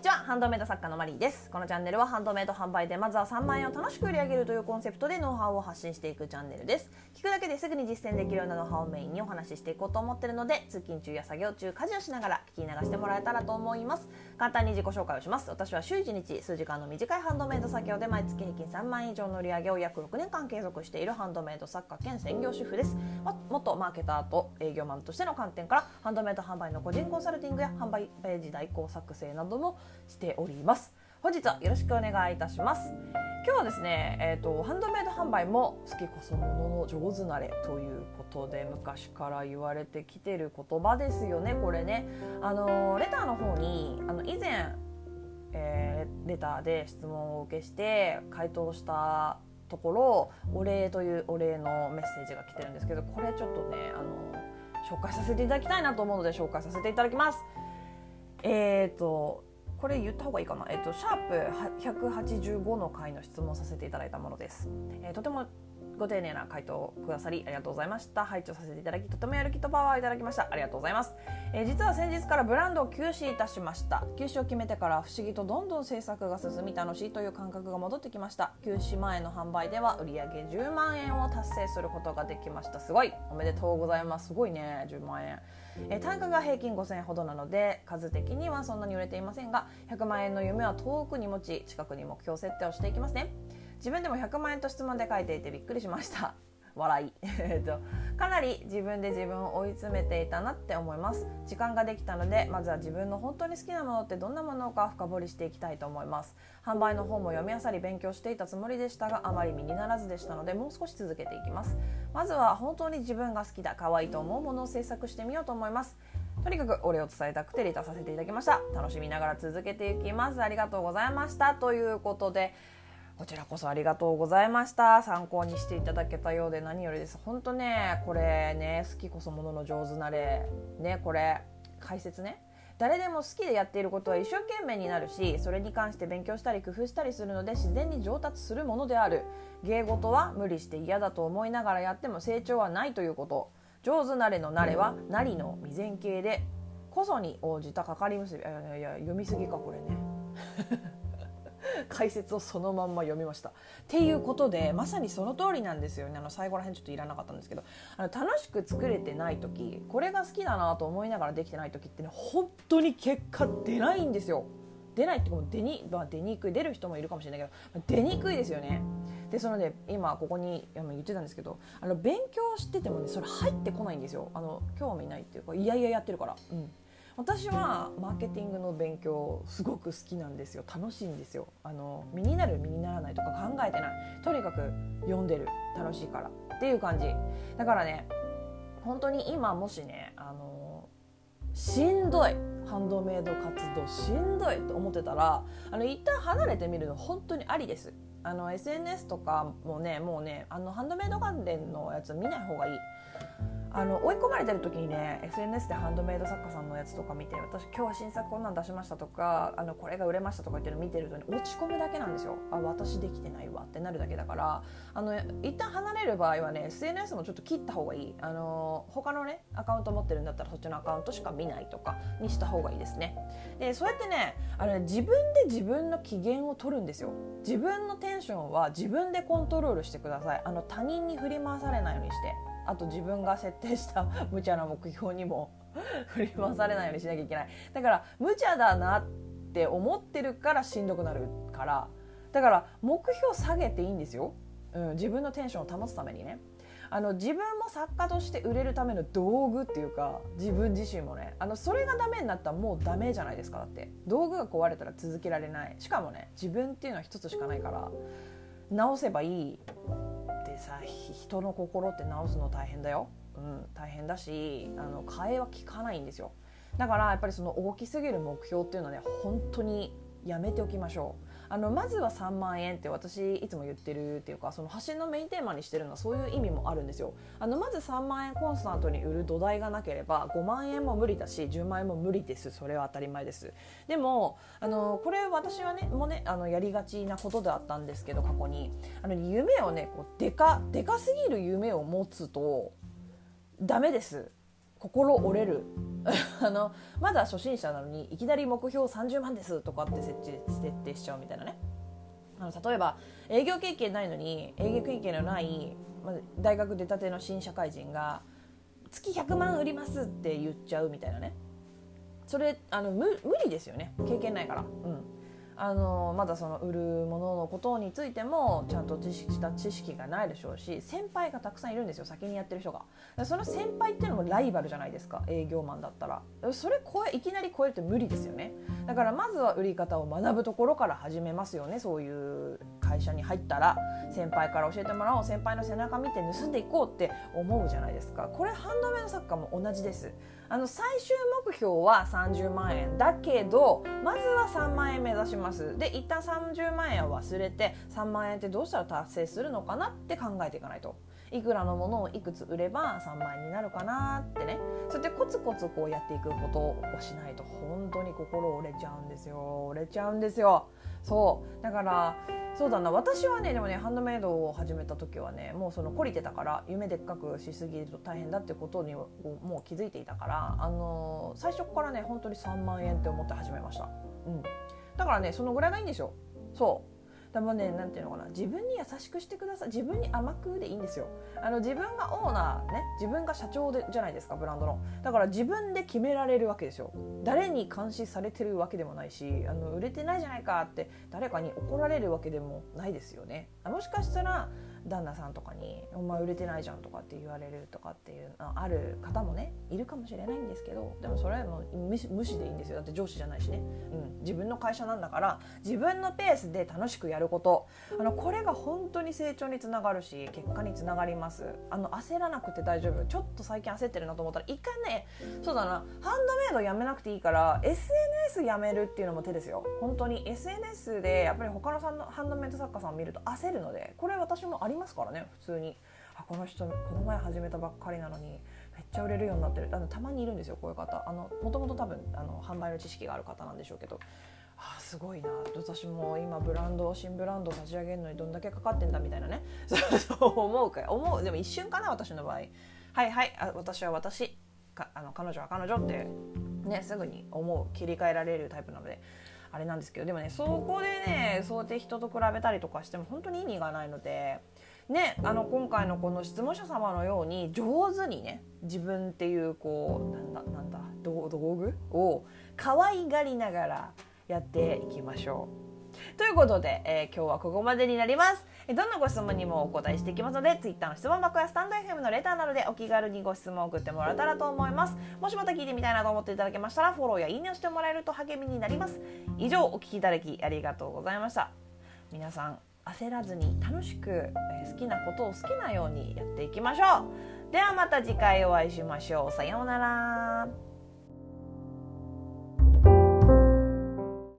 にちはハンドメイド作家のマリーです。このチャンネルはハンドメイド販売でまずは3万円を楽しく売り上げるというコンセプトでノウハウを発信していくチャンネルです。聞くだけですぐに実践できるようなノウハウをメインにお話ししていこうと思ってるので通勤中や作業中家事をしながら聞き流してもらえたらと思います。簡単に自己紹介をします。私は週1日数時間の短いハンドメイド作業で毎月平均3万円以上の売り上げを約6年間継続しているハンドメイド作家兼専業主婦です。元マーケターと営業マンとしての観点からハンドメイド販売の個人コンサルティングや販売ページ代行作成などもしております。本日はよろしくお願いいたします。今日はですね、えーと、ハンドメイド販売も好きこそものの上手なれということで昔から言われてきてる言葉ですよねこれね。あのレターの方にあの以前、えー、レターで質問を受けして回答したところお礼というお礼のメッセージが来てるんですけどこれちょっとねあの紹介させていただきたいなと思うので紹介させていただきます。えっ、ー、とこれ言った方がいいかな、えっと、シャープ185の回の質問させていただいたものです。えー、とてもご丁寧な回答をくださりありがとうございました。拝聴させていただきとてもやる気とパワーをいただきました。ありがとうございます、えー、実は先日からブランドを休止いたしました。休止を決めてから不思議とどんどん制作が進み楽しいという感覚が戻ってきました。休止前の販売では売上10万円を達成することができました。すごい。おめでとうございます。すごいね。10万円。えー、単価が平均5000円ほどなので数的にはそんなに売れていませんが100万円の夢は遠くに持ち近くに目標設定をしていきますね。自分でも100万円と質問で書いていてびっくりしました。笑い。かなり自分で自分を追い詰めていたなって思います。時間ができたのでまずは自分の本当に好きなものってどんなものか深掘りしていきたいと思います。販売の方も読み漁り勉強していたつもりでしたがあまり身にならずでしたのでもう少し続けていきます。まずは本当に自分が好きだ可愛いと思うものを制作してみようと思います。とにかくお礼を伝えたくてレターさせていただきました。楽しみながら続けていきます。ありがとうございました。ということでこちらこそありがとうございました。参考にしていただけたようで何よりです。本当ねこれね好きこそものの上手なれねこれ解説ね。誰でも好きでやっていることは一生懸命になるしそれに関して勉強したり工夫したりするので自然に上達するものである。芸事は無理して嫌だと思いながらやっても成長はないということ。上手なれのなれはなりの未然形でこそに応じたかかり結び。いやいや読みすぎかこれね。解説をそのまんま読みました。っていうことでまさにその通りなんですよねあの最後らへんちょっといらなかったんですけどあの楽しく作れてない時これが好きだなと思いながらできてない時ってね本当に結果出ないんですよ。出ないっても出に、まあ、出にくい出る人もいるかもしれないけど出にくいですよね。でそのね今ここに言ってたんですけどあの勉強しててもねそれ入ってこないんですよあの興味ないっていうかいやいややってるから。うん私はマーケティングの勉強すごく好きなんですよ。楽しいんですよ。あの身になる身にならないとか考えてない。とにかく読んでる。楽しいから。っていう感じ。だからね本当に今もしねあのしんどい。ハンドメイド活動しんどいと思ってたらあの一旦離れてみるの本当にありです。あの SNS とかもねもうねあのハンドメイド関連のやつ見ない方がいい。あの追い込まれてる時にね SNS でハンドメイド作家さんのやつとか見て私今日は新作こんなん出しましたとかあのこれが売れましたとかってるの見てると、ね、落ち込むだけなんですよ。あ私できてないわってなるだけだからあの一旦離れる場合はね SNS もちょっと切った方がいい。あの他のねアカウント持ってるんだったらそっちのアカウントしか見ないとかにした方がいいですね。でそうやってねあの自分で自分の機嫌を取るんですよ。自分のテンションは自分でコントロールしてください。あの他人に振り回されないようにして。あと自分が設定した無茶な目標にも振り回されないようにしなきゃいけない。だから無茶だなって思ってるからしんどくなるから。だから目標下げていいんですよ、うん、自分のテンションを保つためにね。あの自分も作家として売れるための道具っていうか自分自身もね。あのそれがダメになったらもうダメじゃないですかだって。道具が壊れたら続けられない。しかもね自分っていうのは一つしかないから。直せばいいさ人の心って治すの大変だよ、うん、大変だしあの替えは効かないんですよ。だからやっぱりその大きすぎる目標っていうのはね本当にやめておきましょう。あのまずは3万円って私いつも言ってるっていうかその発信のメインテーマにしてるのはそういう意味もあるんですよ。あのまず3万円コンスタントに売る土台がなければ5万円も無理だし10万円も無理です。それは当たり前です。でもあのこれ私はねもうねあのやりがちなことであったんですけど過去に。あの夢をねこうでかでかすぎる夢を持つとダメです。心折れる。あのまだ初心者なのにいきなり目標30万ですとかって設置設定しちゃうみたいなね。あの例えば営業経験ないのに営業経験のない、まず、大学出たての新社会人が月100万売りますって言っちゃうみたいなね。それあの無無理ですよね。経験ないから。うん。あのまだその売るもののことについてもちゃんと知識した知識がないでしょうし先輩がたくさんいるんですよ先にやってる人が。その先輩っていうのもライバルじゃないですか営業マンだったら。それ超えいきなり超えるって無理ですよね。だからまずは売り方を学ぶところから始めますよねそういう会社に入ったら。先輩から教えてもらおう先輩の背中見て盗んでいこうって思うじゃないですか。これハンドメイド作家も同じです。あの最終目標は30万円だけどまずは3万円目指しますで一旦30万円は忘れて3万円ってどうしたら達成するのかなって考えていかないと。いくらのものをいくつ売れば3万円になるかなってね。そうやってコツコツこうやっていくことをしないと。本当に心折れちゃうんですよ。折れちゃうんですよ。そう。だからそうだな。私はねでもねハンドメイドを始めた時はねもうその懲りてたから夢でっかくしすぎると大変だってことにもう気づいていたからあのー、最初からね本当に3万円って思って始めました、うん、だからねそのぐらいがいいんですよ。そう。でもねなんていうのかな。自分に優しくしてください。自分に甘くでいいんですよ。あの自分がオーナーね。自分が社長でじゃないですかブランドの。だから自分で決められるわけですよ。誰に監視されてるわけでもないしあの売れてないじゃないかって誰かに怒られるわけでもないですよね。もしかしたら旦那さんとかに「お前売れてないじゃん」とかって言われるとかっていうある方もねいるかもしれないんですけどでもそれはもう無視でいいんですよ。だって上司じゃないしね、うん、自分の会社なんだから自分のペースで楽しくやること。あのこれが本当に成長につながるし結果につながります。あの焦らなくて大丈夫。ちょっと最近焦ってるなと思ったら一回ねそうだな。ハンドメイドやめなくていいから SNS やめるっていうのも手ですよ。本当に。SNS でやっぱり他のハンドメイド作家さんを見ると焦るのでこれ私もありりますからね普通に。あこの人この前始めたばっかりなのにめっちゃ売れるようになってる。あのたまにいるんですよこういう方。あのもともと多分あの販売の知識がある方なんでしょうけど。あすごいな。私も今ブランド新ブランドを立ち上げるのにどんだけかかってんだみたいなね。そう思うか思う。でも一瞬かな私の場合。はいはい。あ私は私。かあの彼女は彼女ってねすぐに思う切り替えられるタイプなのであれなんですけど。でもねそこでねそうやって人と比べたりとかしても本当に意味がないので。ね、あの今回のこの質問者様のように上手にね自分っていうこうなんだなんだ道具？を可愛がりながらやっていきましょう。ということで、えー、今日はここまでになります。どんなご質問にもお答えしていきますので Twitter の質問箱やスタンド FM のレターなどでお気軽にご質問を送ってもらえたらと思いますもしまた聞いてみたいなと思っていただけましたらフォローやいいねをしてもらえると励みになります以上お聞きいただきありがとうございました皆さん焦らずに楽しく、え好きなことを好きなようにやっていきましょう。ではまた次回お会いしましょう。さようなら。